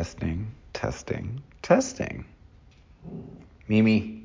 Testing, testing, testing. Mimi.